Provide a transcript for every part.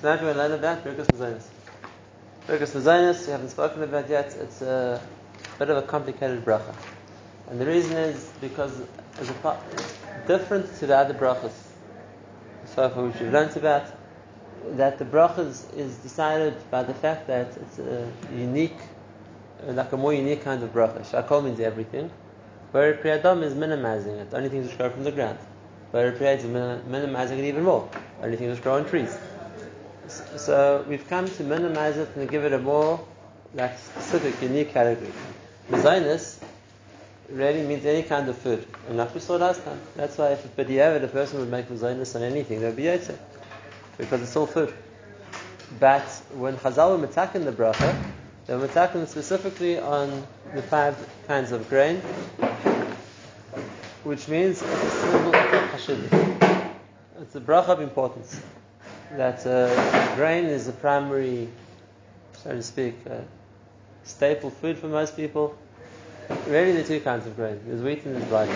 Tonight we're going to learn about Birkus Mazonis. Birkus Mazonis, we haven't spoken about yet. It's a bit of a complicated bracha. And the reason is because it's different to the other brachas, so far which we've learned about, that the brachas is decided by the fact that it's a unique, like a more unique kind of bracha. Shakol means everything, where Priyadam is minimizing it, only things which grow from the ground. Where Priyad is minimizing it even more, only things which grow on trees. So we've come to minimize it and give it a more like specific, unique category. Mazonis really means any kind of food. And like we saw last time, that's why if a b'diavad a person would make mazonis on anything, they'd be yotze. Because it's all food. But when Chazal were mitakin the bracha, they were mitakin specifically on the five kinds of grain, which means it's a symbol of chashivah. It's a bracha of importance that uh, grain is a primary, so to speak, uh, staple food for most people. Really, are two kinds of grain. There's wheat and there's barley.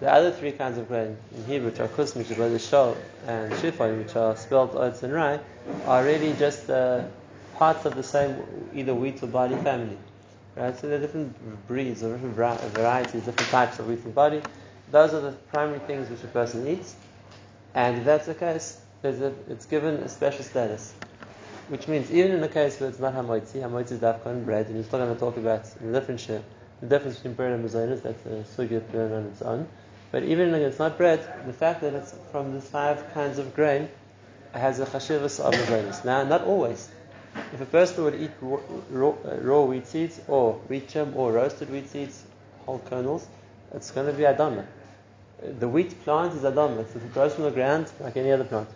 The other three kinds of grain in Hebrew, which are kus, which the shol, and shifon, which are spelt oats and rye, are really just uh, parts of the same either wheat or barley family. Right? So there are different breeds or different varieties, different types of wheat and barley. Those are the primary things which a person eats. And if that's the case, a, it's given a special status. Which means even in a case where it's not hamoitzi, hamoitzi is dafka bread, and we're still going to talk about in a different the difference between bread and mazonis, that's a sugya bread on its own. But even if it's not bread, the fact that it's from these five kinds of grain has a chashivas of mazonis. Now, not always. If a person would eat raw, raw, uh, raw wheat seeds or wheat germ or roasted wheat seeds, whole kernels, it's going to be adama. The wheat plant is adama. It grows from the ground like any other plant.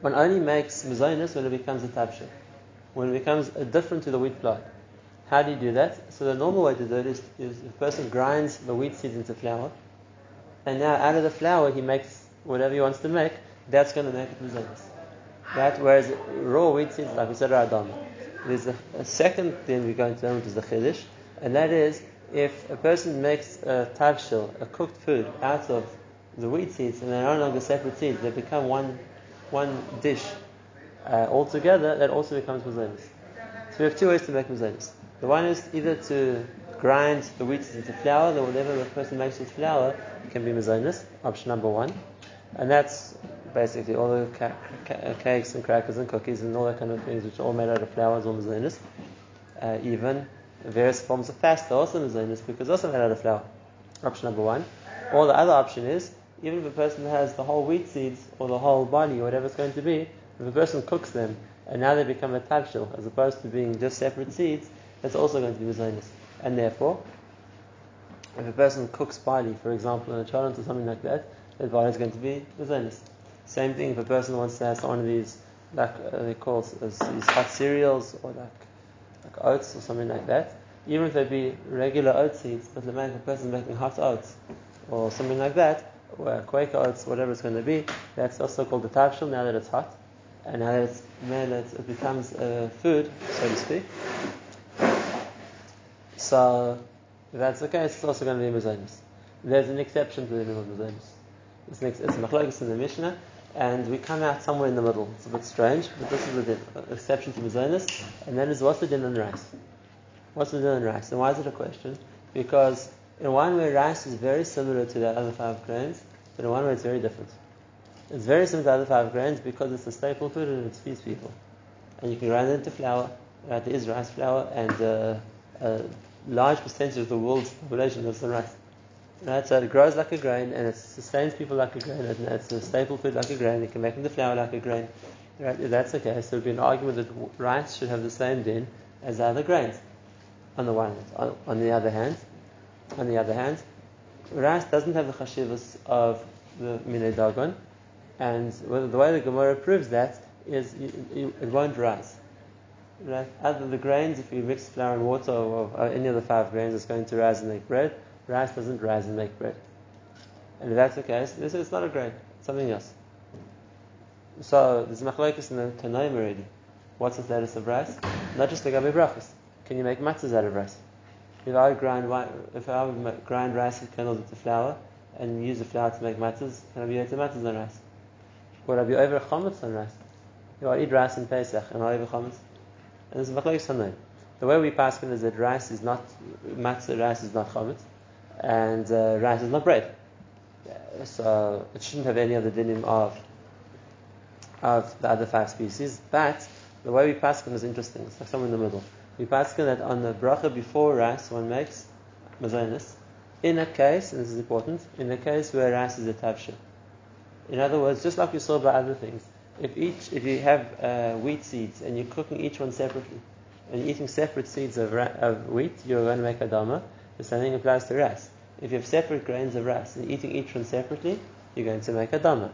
One only makes mazonis when it becomes a tabsha, when it becomes different to the wheat plant. How do you do that? So the normal way to do it is, is the person grinds the wheat seeds into flour, and now out of the flour he makes whatever he wants to make. That's going to make it mazonis. Right? Whereas raw wheat seeds, like we said, are adama. There's a, a, second thing we're going to learn, which is the chiddush, and that is if a person makes a tavshil, a cooked food, out of the wheat seeds, and they're no longer separate seeds, they become one one dish uh, altogether, that also becomes mazonis. So we have two ways to make mazonis. The one is either to grind the wheat into flour, that whatever the person makes with flour can be mazonis, option number one. And that's basically all the ca- ca- cakes and crackers and cookies and all that kind of things which are all made out of flour is all mazonis. Uh, even various forms of pasta also mazonis because also made out of flour. Option number one. Or the other option is even if a person has the whole wheat seeds or the whole barley or whatever it's going to be, if a person cooks them and now they become a tabshil as opposed to being just separate seeds, that's also going to be mazonis. And therefore, if a person cooks barley, for example, in a cholent or something like that, that barley is going to be mazonis. Same thing if a person wants to have one of these, like uh, they call these hot cereals or like, like oats or something like that, even if they be regular oat seeds, but the man, a person making hot oats or something like that, Uh, or Quaker oats, whatever it's going to be, that's also called the tabshil now that it's hot. And now that it's made, it becomes a food, so to speak. So, if that's the case, it's also going to be mazonis. There's an exception to the name of mazonis. It's, it's machlokes in the Mishnah, and we come out somewhere in the middle. It's a bit strange, but this is the uh, exception to mazonis. And then is what's the din on rice? What's the din on rice? And why is it a question? Because in one way, rice is very similar to the other five grains, but in one way, it's very different. It's very similar to the other five grains because it's a staple food and it feeds people. And you can grind it into flour. Right? There is rice flour, and uh, a large percentage of the world's population lives on rice. Right? So it grows like a grain, and it sustains people like a grain, and it's a staple food like a grain. You can make into flour like a grain. Right? If that's the case, there would be an argument that rice should have the same din as the other grains. On the one hand, on, on the other hand, on the other hand, rice doesn't have the chashivas of the minei dagon, and the way the Gemara proves that is it won't rise. Right? Other the grains, if you mix flour and water or, any of the five grains, it's going to rise and make bread. Rice doesn't rise and make bread. And if that's the case, this is not a grain, something else. So there's machlokes in the Tanoim already. What's the status of rice? Not just the gabi brachas. Can you make matzahs out of rice? If I grind if I would grind rice and kernels into flour and use the flour to make matzahs, can I be to matzahs on rice? Would I be over chametz on rice? You I eat rice in Pesach and I over chametz? And this is machlokes hanan. The way we pass is that rice is not matzah, rice is not chametz, and uh, rice is not bread. So it shouldn't have any of the dinim of of the other five species. But the way we pass is interesting. It's like somewhere in the middle. We pass that on the bracha before rice one makes mazonis. In a case, and this is important, in a case where rice is a tavsha. In other words, just like we saw by other things, if each, if you have uh, wheat seeds and you're cooking each one separately, and you're eating separate seeds of, ra- of wheat, you're going to make a dama. The same thing applies to rice. If you have separate grains of rice and eating each one separately, you're going to make a dama.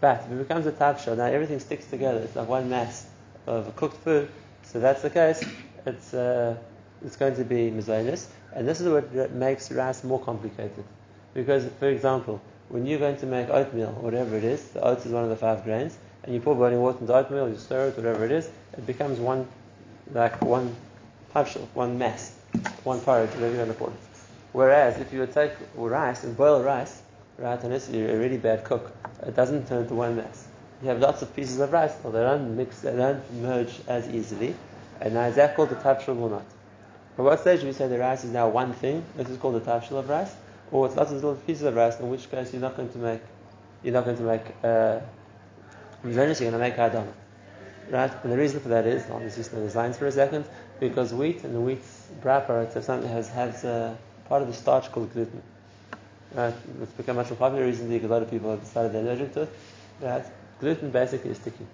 But if it becomes a tavsha, now everything sticks together. It's like one mass of cooked food. So that's the case. It's uh, it's going to be mizonis, and this is what makes rice more complicated. Because, for example, when you're going to make oatmeal, whatever it is, the oats is one of the five grains, and you pour boiling water into oatmeal, you stir it, whatever it is, it becomes one, like one partial, one mass, one porridge, whatever you want to it. Whereas if you would take rice and boil rice, right, unless you're a really bad cook, it doesn't turn to one mass. You have lots of pieces of rice, but they don't mix, they don't merge as easily. And now is that called the tafshil or not? At what stage do we say the rice is now one thing? This is called the tafshil of rice, or it's lots of little pieces of rice. In which case you're not going to make, you're not going to make. Uh, you're going to make hadam. Right? And the reason for that is, I'll just use science for a second, because wheat and the wheat byproducts have something has has uh, part of the starch called gluten. Right? It's become much more popular recently because a lot of people have decided they're allergic to it. Right? Gluten basically is sticky.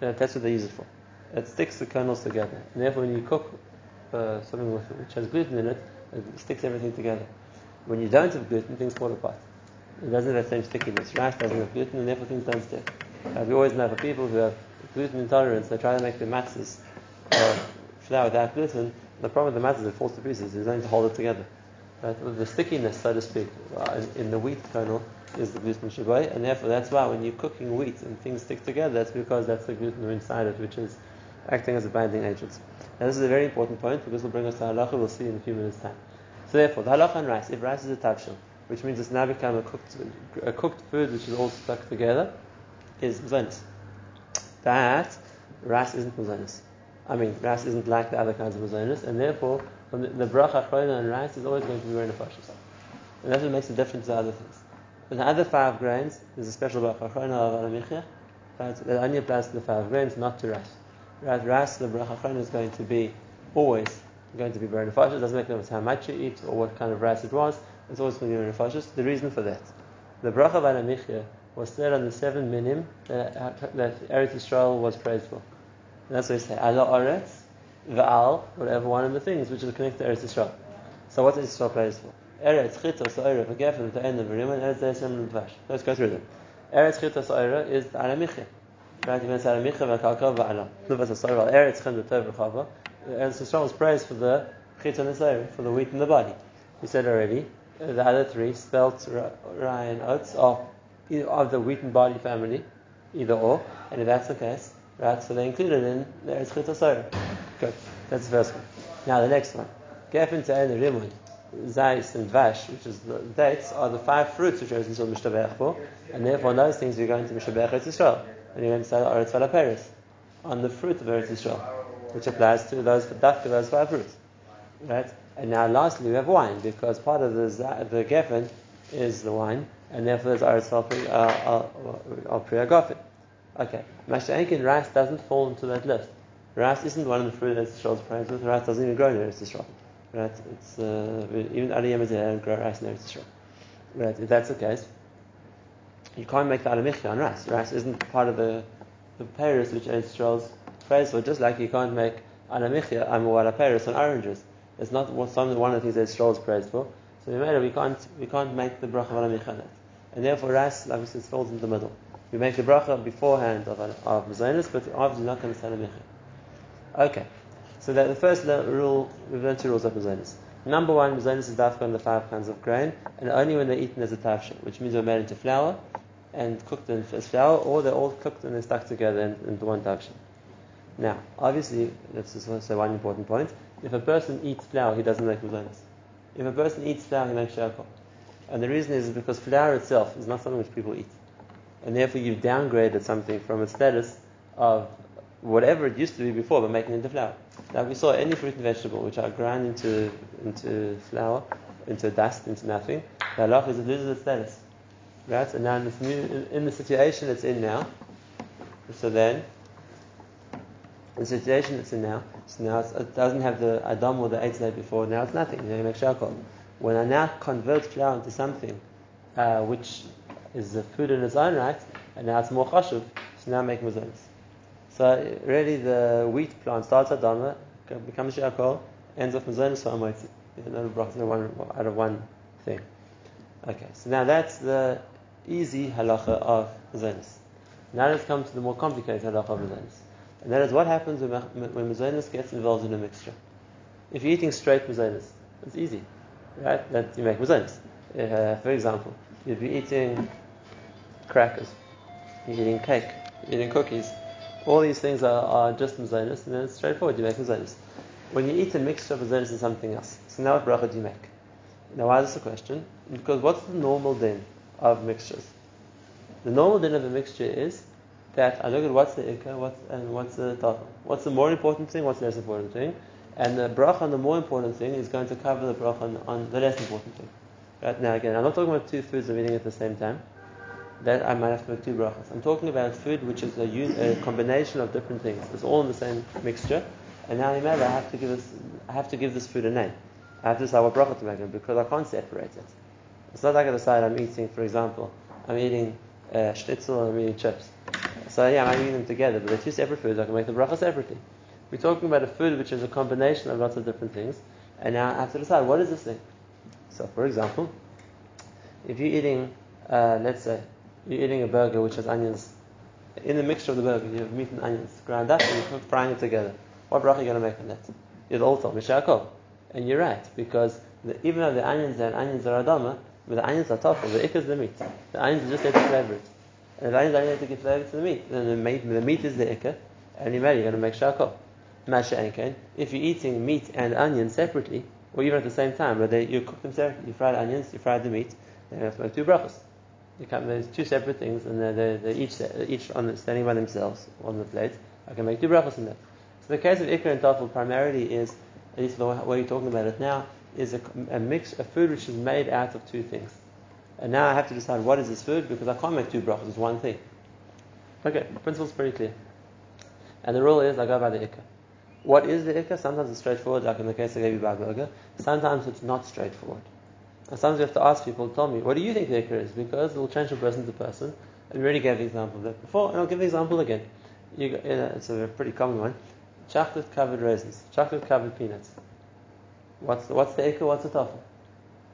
Right? That's what they use it for. It sticks the kernels together. And therefore, when you cook uh, something with, which has gluten in it, it sticks everything together. When you don't have gluten, things fall apart. It doesn't have the same stickiness. Rice doesn't have gluten, and therefore things don't stick. Uh, we always know for people who have gluten intolerance, they try to make the matzahs uh, flour without gluten. The problem with the matzahs, it falls to pieces. There's nothing to hold it together. Right? The stickiness, so to speak, uh, in, in, the wheat kernel is the gluten shabai, and therefore that's why when you're cooking wheat and things stick together, that's because that's the gluten inside it, which is acting as a binding agent. Now this is a very important point because it will bring us to halacha. We'll see in a few minutes' time. So therefore, the halacha on rice, if rice is a tavshil, which means it's now become a cooked, a cooked food which is all stuck together, is mazonis. That rice isn't mazonis. I mean, rice isn't like the other kinds of mazonis, and therefore the, the bracha achrona on rice is always going to be borei nefashis. And that's what makes a difference to other things. In the other five grains, there's a special bracha achrona of alamichya, that only applies to the five grains, not to rice. Right, rice, the bracha is going to be always going to be borei nefashis. It doesn't make difference how much you eat or what kind of rice it was. It's always going to be nefashis. The reason for that, the bracha of was said on the seven minim that, that Eretz Yisrael was praised for. And that's what we say, Allah Oretz, Va'al, whatever one of the things which is connected to Eretz Yisrael. So what is Yisrael praised for? Eretz Chita Sa'ira, V'gefen, V'ta'en, V'riman, Eretz Yisrael, V'vash. Let's go through them. Eretz Chita Sa'ira is the Alamichya. Eretz Yisrael is praised for the and the for the wheat in the body. We said already, uh, the other three, spelt, rye, and oats, are of the wheat and barley family, either or, and if that's the case, right, so they're included in the Eretz Sa'ira. Good. That's the first one. Now the next one. Gefen to the zais and vash, which is the dates, are the five fruits which are essential mishtabech for, and therefore those things going to mishabech Eretz Yisrael, and you're going to say Eretz Paris on the fruit of Eretz Yisrael, which applies to those for dafka those five fruits, right? And now lastly we have wine because part of the the gefen is the wine, and therefore there's Eretz al uh, uh, uh, Priya Okay, Masha rice doesn't fall into that list. Rice isn't one of the fruit that Israel's praised with. Rice doesn't even grow in Eretz Yisrael. Right? It's uh, even Aliyah don't grow rice in Eretz Yisrael. Right? If that's the case, you can't make the alamichya on rice. Rice isn't part of the the Paris which Eretz Yisrael's praised for. Just like you can't make alamichya amawala Paris on oranges. It's not some one of the things that Yisrael's praised for. So. We can't we can't make the bracha of alamichya on it. And therefore, rice, like we said, falls in the middle. We make the bracha beforehand of, of mazonis, but obviously not going to say alamichya. Okay, so that the first rule, we've learned two rules of mazonis. Number one, mazonis is dafka on the five kinds of grain, and only when they're eaten as a tafsha, which means they're made into flour and cooked in, as flour, or they're all cooked and they're stuck together in, into one tafsha. Now, obviously, let's just say one important point. If a person eats flour, he doesn't make mazonis. If a person eats flour, he makes shakal. And the reason is because flour itself is not something which people eat. and therefore you've downgraded something from a status of whatever it used to be before, but making it into flour. Now, we saw any fruit and vegetable which are ground into into flour, into dust, into nothing, the halach is it loses its status. Right? And now in, in, the situation it's in now, so then, the situation it's in now, so now it doesn't have the Adam or the eight day before, now it's nothing. You make charcoal. When I now convert flour into something uh, which is a food in its own right, and now it's more chashuv, so now I make mazonis. So really the wheat plant starts at Dama, becomes charcoal, ends up mazonis for Amotzi. No one out of one thing. Okay, so now that's the easy halacha of mazonis. Now let's come to the more complicated halacha of mazonis. And that is what happens when, when gets involved in a mixture. If you're eating straight mazonis, it's easy, right? That you make mazonis. Uh, for example, you'd be eating crackers, you're eating cake, you're eating cookies. All these things are, are just mazonis, and then it's straightforward. You make mazonis. When you eat a mixture of mazonis and something else, so now what bracha do you make? Now, why is this a question? Because what's the normal din of mixtures? The normal din of a mixture is that I look at what's the ikka, what's and what's the tafel. What's the more important thing? What's the less important thing? And the bracha on the more important thing is going to cover the bracha on, on the less important thing. Right now, again, I'm not talking about two foods I'm eating at the same time. That I might have to make two brachas. I'm talking about food which is a, un- a combination of different things. It's all in the same mixture. And now, remember, I have to give this, I have to give this food a name. I have to decide what bracha to make it because I can't separate it. It's not like I decide I'm eating, for example, I'm eating uh, schnitzel and I'm eating chips. So yeah, I'm eating them together, but they're two separate foods. I can make the bracha separately. We're talking about a food which is a combination of lots of different things, and now I have to decide what is this thing. So, for example, if you're eating, uh, let's say, you're eating a burger which has onions. In the mixture of the burger, you have meat and onions ground up, and you're frying it together. What bracha are you going to make on that? All tell mishakol. And you're right, because the, even though the onions and onions are adama, but the onions are tough, the ikka is the meat. The onions are just there to flavor it. And the onions are there to give flavor to the meat, then the meat, the meat is the ikka, and you're going to make shakol. Masha enken. If you're eating meat and onions separately, or even at the same time, but they, you cook them separately, you fried onions, you fried the meat, then you have to make two brachas. You come, there's two separate things, and they're, they're, they're each the, standing by themselves on the plate. I can make two brachas in that. So the case of ikra and tafel primarily is, at least the way you're talking about it now, is a, a mix, a food which is made out of two things. And now I have to decide what is this food because I can't make two brachas, it's one thing. Okay, the principle's pretty clear. And the rule is I go by the ikka. What is the ikka? Sometimes it's straightforward, like in the case I gave you by burger. Sometimes it's not straightforward. And sometimes you have to ask people, tell me, what do you think the ikka is? Because it will change from person to person. We already gave the example of that before, and I'll give the example again. You, you know, it's a pretty common one. Chocolate covered raisins, chocolate covered peanuts. What's the, what's the ikka? What's the tafel?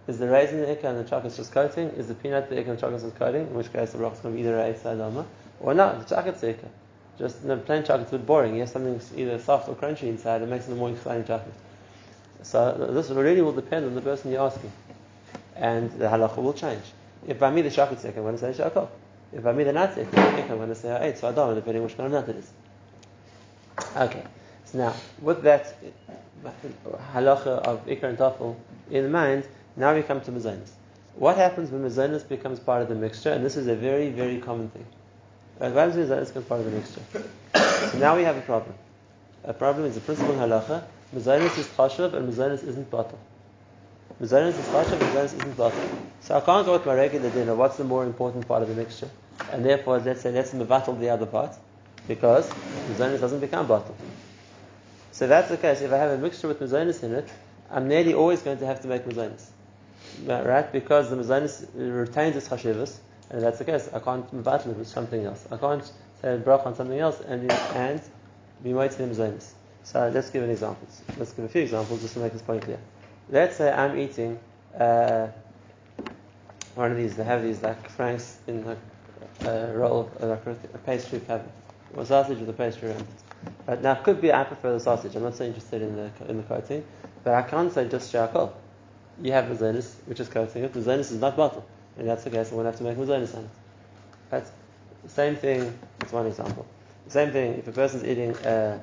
Is the raisin the ikka and the chocolate's just coating? Is the peanut the ikka and the chocolate's just coating? In which case the rock's going to be either a sadama or not. The chocolate's the ikka. Just no, plain chocolate's a bit boring. You have something either soft or crunchy inside. It makes it a more exciting chocolate. So this really will depend on the person you're asking, and the halacha will change. If by me the chocolate's ikka, I'm going to say shakol. If by me the nuts ikka, I'm going to say I don't, depending which kind of nut it is. Okay. So now, with that halacha of Ikar and tafel in mind, now we come to mazonis. What happens when mazonis becomes part of the mixture? And this is a very, very common thing. Happens when mazonis becomes part of the mixture? so now we have a problem. A problem is the principle in halacha. Mazonis is chashav and mazonis isn't batal. Mazonis is chashav and isn't batal. So I can't go with my regular dinner. What's the more important part of the mixture? And therefore, let's say let's mevatel the other part because mazonis doesn't become batal. So if that's the case. If I have a mixture with mazonis in it, I'm nearly always going to have to make mazonis, right? Because the mazonis retains its chashivas, and if that's the case. I can't battle it with something else. I can't say a brach on something else and and be waiting mazonis. So let's give an example. Let's give a few examples just to make this point clear. Let's say I'm eating uh, one of these. They have these like franks in a uh, roll, uh, like a pastry cabinet, or sausage with a pastry around it. Right, now, it could be I prefer the sausage. I'm not so interested in the in the coating, but I can't say just shakol. You have mazonis, which is coating it. Mazonis is not bottle, and that's. I'm going to have to make mazonis on it. Right? Same thing. That's one example. Same thing. If a person's eating, uh,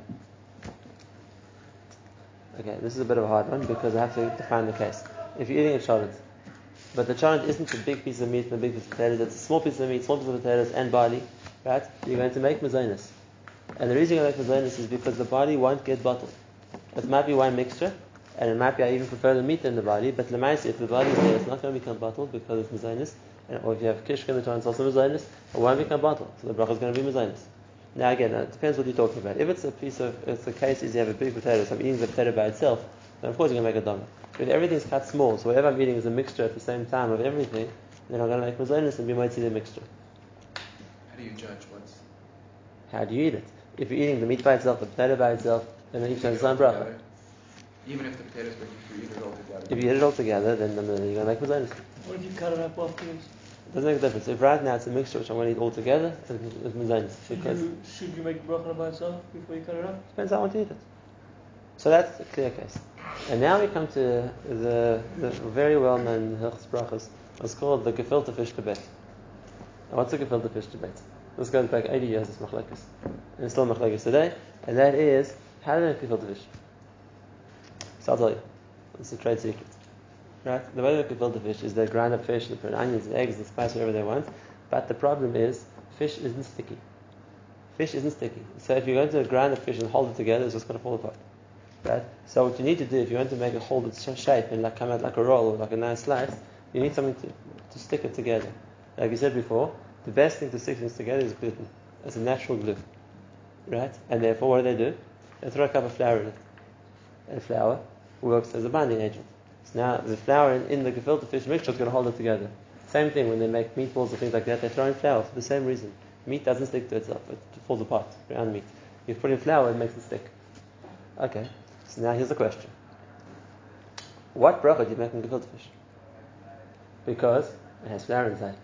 okay, this is a bit of a hard one because I have to define the case. If you're eating a cholent, but the challenge isn't a big piece of meat and a big piece of potatoes, it's a small piece of meat, small piece of potatoes, and barley, right? You're going to make mazonis. And the reason you make mazonis is because the body won't get bottled. It might be one mixture, and it might be I even prefer the meat than the body, but the mice, if the body is there, it's not going to become bottled because it's mazonis, or if you have kishka in the time, it's also mazonis, it won't become bottled, so the bracha is going to be mazonis. Now again, it depends what you're talking about. If it's a piece of, if the case is you have a big potato, so I'm eating the potato by itself, then of course you're going to make a dama. If everything's cut small, so whatever I'm eating is a mixture at the same time of everything, then I'm going to make mazonis and be might see the mixture. How do you judge what's How do you eat it? If you're eating the meat by itself, the potato by itself, then each has its own bracha. Even if the potatoes, but if you eat it all together. If you eat it all together, then, then you're going to make mazonis. What if you cut it up afterwards? It doesn't make a difference. If right now it's a mixture which I'm going to eat all together, it's it's mazonis. Should Because you, should you make bracha by itself before you cut it up? Depends how I want to eat it. So that's a clear case. And now we come to the, the very well known Hilchas Brachas. It's called the gefilte fish debate. What's the gefilte fish debate? This goes back 80 years, it's machlekes. And it's still machlekes today. And that is, how do they gefilte fish? So I'll tell you. It's a trade secret. Right? The way they make gefilte fish is they grind up fish, they put onions and eggs and spice whatever they want. But the problem is, fish isn't sticky. Fish isn't sticky. So if you're going to grind the fish and hold it together, it's just going to fall apart. Right? So what you need to do if you want to make hold its shape and like come out like a roll or like a nice slice, you need something to, to stick it together. Like you said before, the best thing to stick things together is gluten. It's a natural glue. Right? And therefore what do they do? They throw a cup of flour in it. And flour works as a binding agent. So now the flour in, in the gefilte fish mixture is going to hold it together. Same thing when they make meatballs or things like that, they throw in flour for the same reason. Meat doesn't stick to itself, it falls apart, ground meat. You put in flour, it makes it stick. Okay, so now here's the question. What bracha do you make in gefilte fish? Because it has flour inside.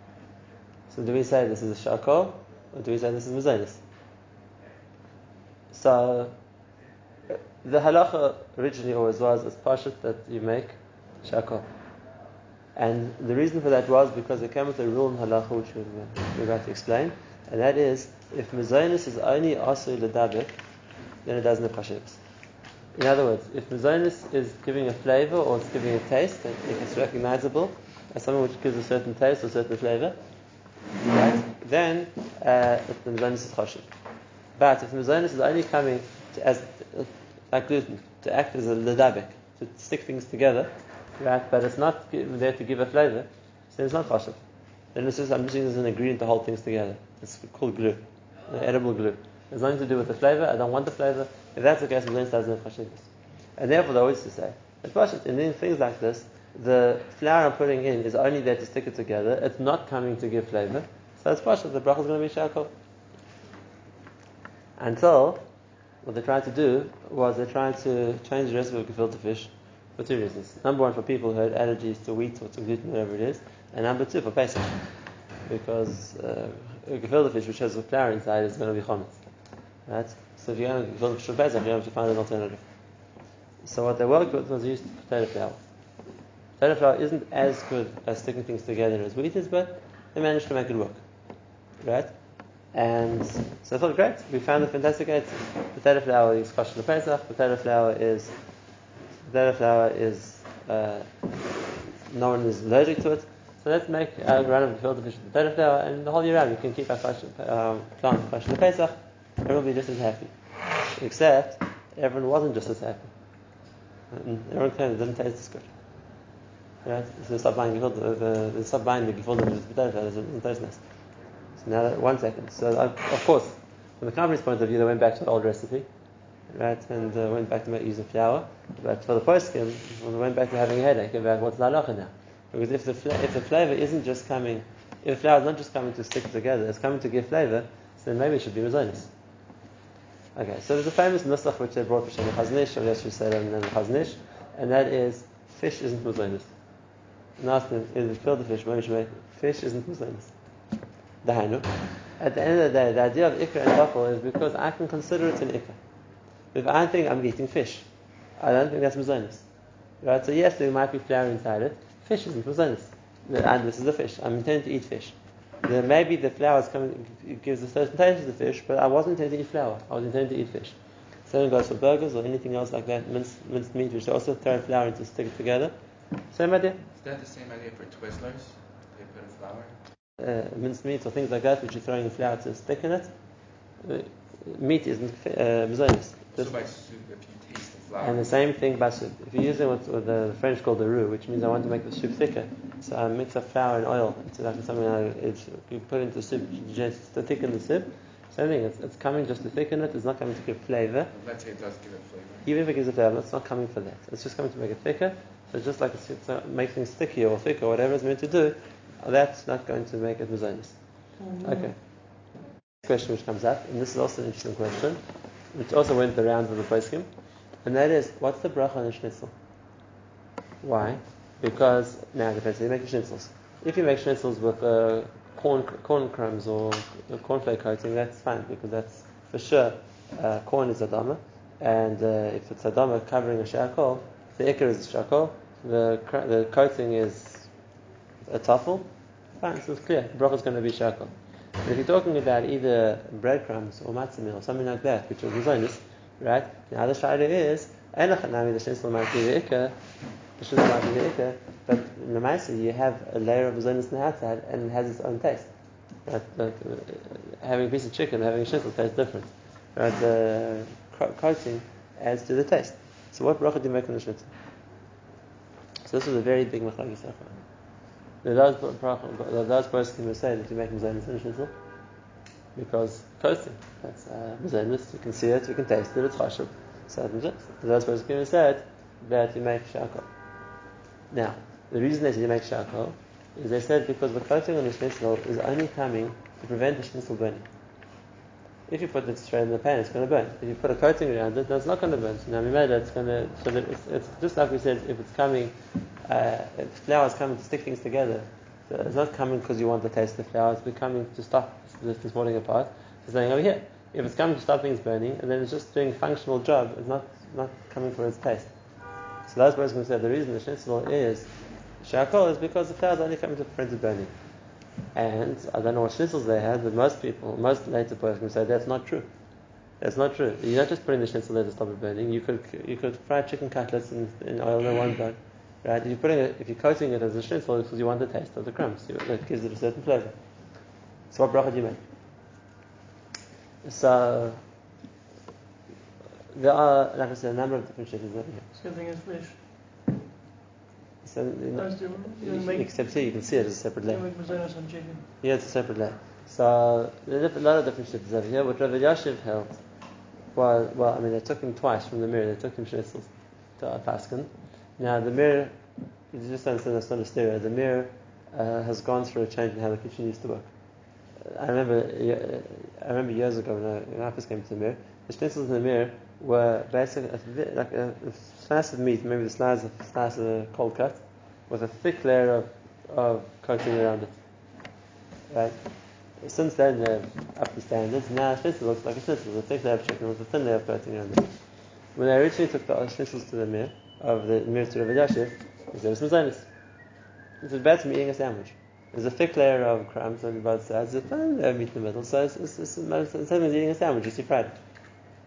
So do we say this is a shakol, or do we say this is mazonis? So the halacha originally always was as pashut that you make shakol. And the reason for that was because there came with a rule in halacha which we- we're about to explain, and that is if mazonis is only asu ledabik, then it doesn't have. In other words, if mazonis is giving a flavor or it's giving a taste, if it's recognizable as something which gives a certain taste or certain flavor, right, then uh, the mazonis is chashiv. But if the mazonis is only coming to, as like gluten to act as a ledabik, to stick things together, right? But it's not there to give a flavor, so it's not chashiv. Then it's just I'm using this as an ingredient to hold things together. It's called glue, edible glue. It's nothing to do with the flavor. I don't want the flavor. If that's the case, mazonis doesn't have chashivas. And therefore, they always to say, it's in things like this, the flour I'm putting in is only there to stick it together. It's not coming to give flavor. So it's pashut. The bracha is going to be shakol. Until what they tried to do was they tried to change the recipe of gefilte fish for two reasons. Number one, for people who had allergies to wheat or to gluten, whatever it is, and number two, for Pesach, because uh, gefilte fish which has flour inside is going to be chometz, right? So if you're going to gefilte fish for Pesach, you have to find an alternative. So what they worked with was used potato flour. Potato flour isn't as good as sticking things together as wheat is, but they managed to make it work, right? And so I thought, great, we found a fantastic answer. Potato flour is kosher to Pesach. Potato flour is potato flour is uh, no one is allergic to it. So let's make a run of gefilte fish with potato flour, and the whole year round we can keep our kosher, um, plant kosher to Pesach. Everyone will be just as happy. Except everyone wasn't just as happy. And everyone claimed it didn't taste as good. Right? So they stopped buying the, they stopped buying the gefilte. It doesn't taste nice. So now, one second. So, of course, from the company's point of view, they went back to the old recipe, right, and uh, went back to using flour. But for the first poskim, they went back to having a headache about what's the halacha now. Because if the fla- if the flavor isn't just coming, if the flour is not just coming to stick together, it's coming to give flavor, so then maybe it should be mazonis. Okay, so there's a famous nusach which they brought from the Chazon Ish, or yes, we it in the and that is fish isn't mazonis. And asked them, is it the fish? Fish isn't. Dahainu. At the end of the day, the idea of ikra and tafel is because I can consider it an ikra. If I think I'm eating fish, I don't think that's mazonis. Right? So yes, there might be flour inside it. Fish isn't mazonis. And this is a fish. I'm intending to eat fish. Then maybe the flour is coming, it gives a certain taste to the fish, but I wasn't intending to eat flour. I was intending to eat fish. Same goes for burgers or anything else like that, minced, minced meat, which they also throw flour in to stick it together. Same idea. Is that the same idea for Twizzlers? They put a flour? Uh, minced meat or things like that, which you're throwing flour to thicken it. Uh, meat isn't uh, mezonus. So by soup, if you taste the flour. And the same thing by soup. If you're using what, what the French call the roux, which means I want to make the soup thicker, so I mix up flour and oil It's like something like it's, you put into soup just to thicken the soup. Same thing. It's, it's coming just to thicken it. It's not coming to give flavor. Let's say it does give it flavor. Even if it gives a flavor, it's not coming for that. It's just coming to make it thicker. So just like it's, it's uh, make things stickier or thicker, whatever it's meant to do, that's not going to make it mezonus. Okay. Next Question which comes up, and this is also an interesting question, which also went the rounds of the poskim, and that is, what's the bracha on a schnitzel? Why? Because now it depends. You make schnitzels. If you make schnitzels with uh, corn corn crumbs or uh, cornflake coating, that's fine because that's for sure uh, corn is adama, and uh, if it's adama covering a shakol, the ikar is a shakol, the the coating is a tafel, fine. So it's clear. The bracha is going to be shakol. But if you're talking about either breadcrumbs or matzah meal or something like that, which is mezonus, right? Now the shaila is, enachanami the schnitzel might be the ikar, the schnitzel might the but in the Maisa you have a layer of mezonus on the outside and it has its own taste. Right? Like, uh, having a piece of chicken, having a schnitzel tastes different. Right? The co- coating adds to the taste. So what bracha do you make on the schnitzel? So this was a very big machlokes sefer. There does there does person who say that you make mezonus in a schnitzel because coating. That's uh, mezonus. You can see it, you can taste it. It's chashuv. So there does person who said that you make shakol. Now the reason they say you make shakol is they said because the coating on the schnitzel is only coming to prevent the schnitzel burning. If you put it straight in the pan, it's going to burn. If you put a coating around it, then it's not going to burn. So now we made it, it's going to. So that it's, it's just like we said, if it's coming, uh, if flour is coming to stick things together, so it's not coming because you want the taste of the flour. It's coming to stop this this falling apart. It's saying over here. If it's coming to stop things burning, and then it's just doing a functional job, it's not not coming for its taste. So that's why I was going to say the reason the schnitzel is shakol is because the flour is only coming to prevent burning. And I don't know what schnitzels they had, but most people, most later persons say that's not true. That's not true. You're not just putting the schnitzel there to stop it burning. You could you could fry chicken cutlets in, in oil in one burn, right? If you're putting it, if you're coating it as a schnitzel, it's because you want the taste of the crumbs. You, that gives it a certain flavor. So what bracha do you make? So there are, like I said, a number of different shittas over here. Fish. So, you know, you, except here you can see it as a separate layer. make mazonos on chicken. Yeah, it's a separate layer. So there's a lot of different shittas over here. What Rav Yashiv held was, well, I mean, they took him twice from the Mir. They took him schnitzels to uh, Paskin. Now the Mir, you just understand that's not a stereo. The Mir uh, has gone through a change in how the kitchen used to work. I remember, I remember years ago when I, when I first came to the Mir, the schnitzels in the Mir were basically a, like a, slice of meat, maybe the size of slice of a cold cut, with a thick layer of, of coating around it. Right? Since then they've upped the standards. Now a schnitzel looks like a schnitzel, a thick layer of chicken with a thin layer of coating around it. When they originally took the schnitzels to the Mir, of the Mir to Rav Yashiv, he said, "It's mazonis." It's better than eating a sandwich. There's a thick layer of crumbs on both sides, there's a thin layer of meat in the middle, so it's, it's, it's, it's the same as eating a sandwich, just you fried.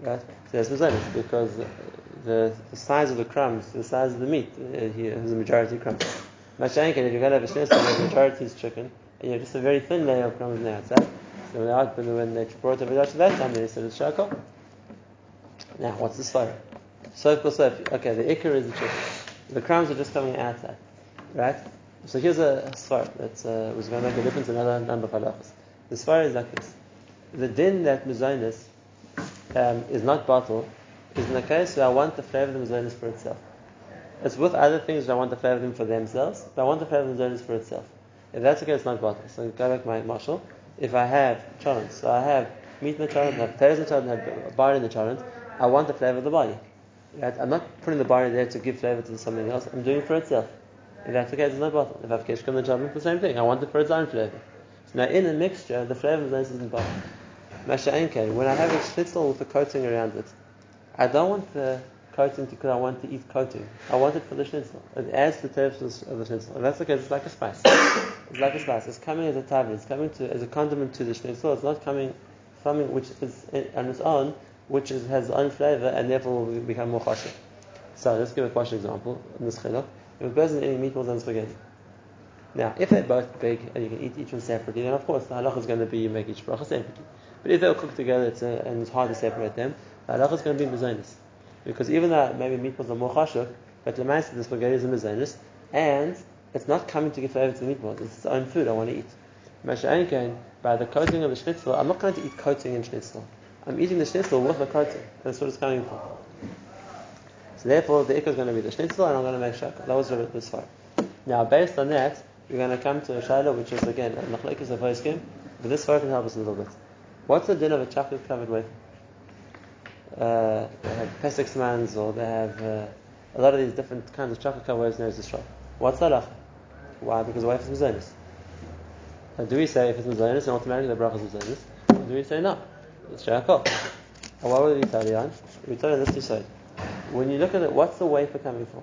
Right? So that's mazonis, because the, the size of the crumbs, the size of the meat, uh, here is the majority of crumbs. Mashankin, if you're going to have a where the majority is chicken, and you have just a very thin layer of crumbs on the outside, so when, out, when they brought it to that time, they said it's shakal. Now, what's the svara? So, so, okay, the ikar is the chicken. The crumbs are just coming outside, right? So here's a svara that uh, was going to make a difference in another number of halachas. The svara is like this: the din that mezonus um, is not bottle is in the case where I want the flavor of the mezonus for itself. It's with other things where I want the flavor of them for themselves, but I want the flavor of the mezonus for itself. If that's the case, it's not bottle. So go back my marshal. If I have cholent, so I have meat in the cholent, I have potatoes in the cholent, I have body in the cholent, I want the flavor of the body. Right? I'm not putting the body there to give flavor to something else. I'm doing it for itself. If that's the case, it's not bottle. If I have keshka in the cholent, the same thing. I want it for its own flavor. So now in a mixture, the flavor of the isn't bottle. Masha Enke, when I have a schnitzel with a coating around it, I don't want the coating because I want to eat coating. I want it for the schnitzel. It adds to the taste of the schnitzel. And that's okay, it's like a spice. it's like a spice. It's coming as a tav, it's coming to, as a condiment to the schnitzel. It's not coming something which is on its own, which is, has its own flavor and therefore will become more chashiv. So let's give a question example in this chiluk. if a person eating meatballs and spaghetti. Now, if they're both big and you can eat each one separately, then of course the halacha is going to be you make each bracha separately. But if they're cooked together it's a, and it's hard to separate them, the halacha is going to be mazonis. Because even though maybe meatballs are more chashuk, but the master the spaghetti is a and it's not coming to give flavor to the meatballs, it's its own food I want to eat. Masha by the coating of the schnitzel, I'm not going to eat coating in schnitzel. I'm eating the schnitzel with the coating. That's what it's coming from. So therefore, the ikka is going to be the schnitzel, and I'm going to make shaka. That was this far. Now, based on that, we're going to come to a which is again a machlekes of but this far can help us a little bit. What's the din of a chocolate covered with? Uh, they have Pesach mans, or they have uh, a lot of these different kinds of chocolate covered wafers known as the shop. What's that? Why? Because the wafer is mazonis. Do we say if it's mazonis, then automatically the bracha is mazonis? Or do we say no? It's shakol. And what would we tell you on? We tell you this to say. When you look at it, what's the wafer coming for?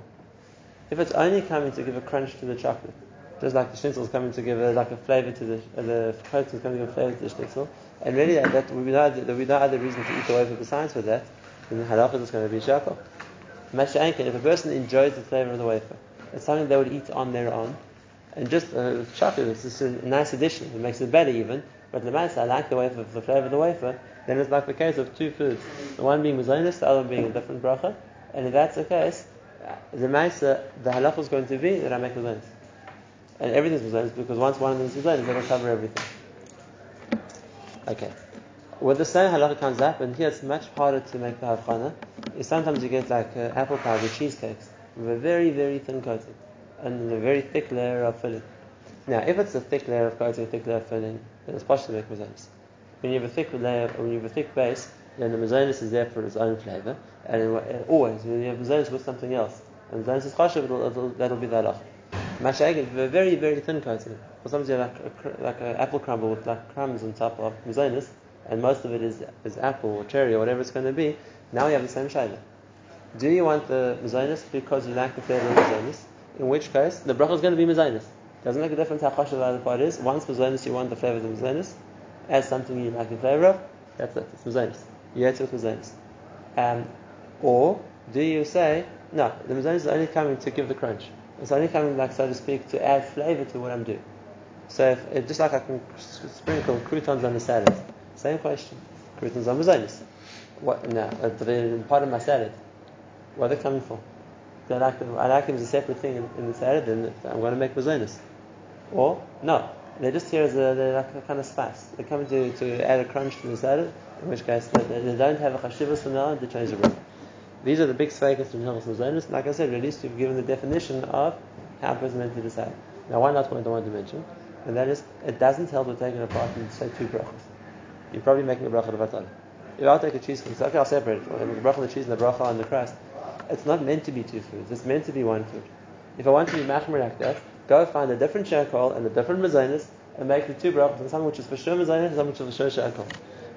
If it's only coming to give a crunch to the chocolate, just like the schnitzel is coming to give a, like a flavor to the uh, the coating is coming to give a flavor to the schnitzel, and really that, that we know that we no other reason to eat the wafer besides for that, then the halacha is going to be shakal. Mashankin, if a person enjoys the flavor of the wafer, it's something they would eat on their own, and just uh, chocolate is just a nice addition. It makes it better even. But the matter, I like the wafer, the flavor of the wafer. Then it's like the case of two foods, the one being mazonis, the other being a different bracha. And if that's the case, the Maisa, the halacha is going to be that I make mazonis. And everything's mazonis because once one of them is mazonis, it'll cover everything. Okay. When the same halacha comes up, and here it's much harder to make the havchana, sometimes you get like uh, apple pies or cheesecakes with a very, very thin coating and a very thick layer of filling. Now, if it's a thick layer of coating, a thick layer of filling, then it's possible to make mazonis. When you have a thick layer, when you have a thick base, then the mazonis is there for its own flavor. And always, when you have mazonis with something else, and mazonis is it'll, that'll be that halach. Mashagin, a very, very thin coating. For sometimes you have like, a, like an apple crumble with like crumbs on top of mazonis, and most of it is, is apple or cherry or whatever it's going to be. Now you have the same shayla. Do you want the mazonis because you like the flavor of mazonis? In which case, the bracha is going to be mazonis. Doesn't make a difference how chashav the other part is. Once mazonis, you want the flavor of the mazonis. As something you like the flavor of, that's it. It's mazonis. You eat it with mazonis. Um, or do you say no? The mazonis is only coming to give the crunch. It's only coming, like so to speak, to add flavor to what I'm doing. So if, if just like I can sprinkle croutons on the salad, same question. Croutons on mazonis. What now? Uh, part of my salad. What are they coming for? I like them, I like them as a separate thing in, in the salad, then I'm going to make mazonis. Or no, they're just here as a, they're like a kind of spice. They're coming to, to add a crunch to the salad, in which case they, they don't have a chashivas for now to change the bread. These are the big sveikas from Hilchos Mazonis. Like I said, at least you've given the definition of how a person meant to decide. Now, one last point I want to mention, and that is, it doesn't help to take taking apart and say two brachas. You're probably making a bracha of vatala. If I'll take a cheesecake, so okay, I'll separate it. A bracha on the cheese and the bracha on the crust. It's not meant to be two foods. It's meant to be one food. If I want to be machmer like that, go find a different shakol and a different mazonis and make the two brachas, something which is for sure mazonis and something which is for sure shakol.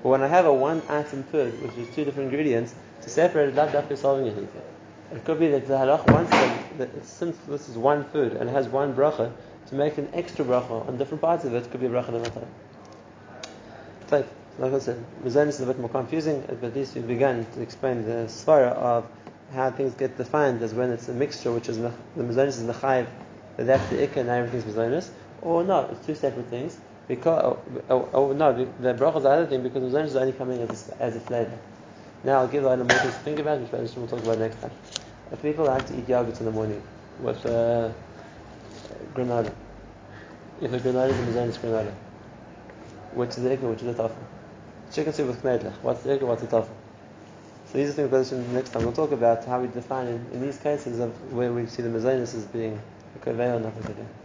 But when I have a one item food, which is two different ingredients, to separate it, not after solving anything. It could be that the halach wants that, that since this is one food and it has one bracha, to make an extra bracha on different parts of it could be a bracha time. But like I said, mazonis is a bit more confusing, uh, but at least we began to explain the svara of how things get defined as when it's a mixture, which is the mazonis is mechayiv, that that's the ikka and everything's mazonis, or not, it's two separate things. Because, oh, oh, no, the bracha is the other thing because mazonis is only coming as a, as a flavor. Now I'll give the item more to think about, which we'll talk about next time. If people like to eat yogurt in the morning with uh, granola, if a granola is a mazonis granola, which is the ikka, which is the tofu? Chicken soup with knedlech, what's the ikka, what's the tofu? So these are things we'll next time. We'll talk about how we define in, in these cases of where we see the mazonis as being a kaveil, not a kaveil.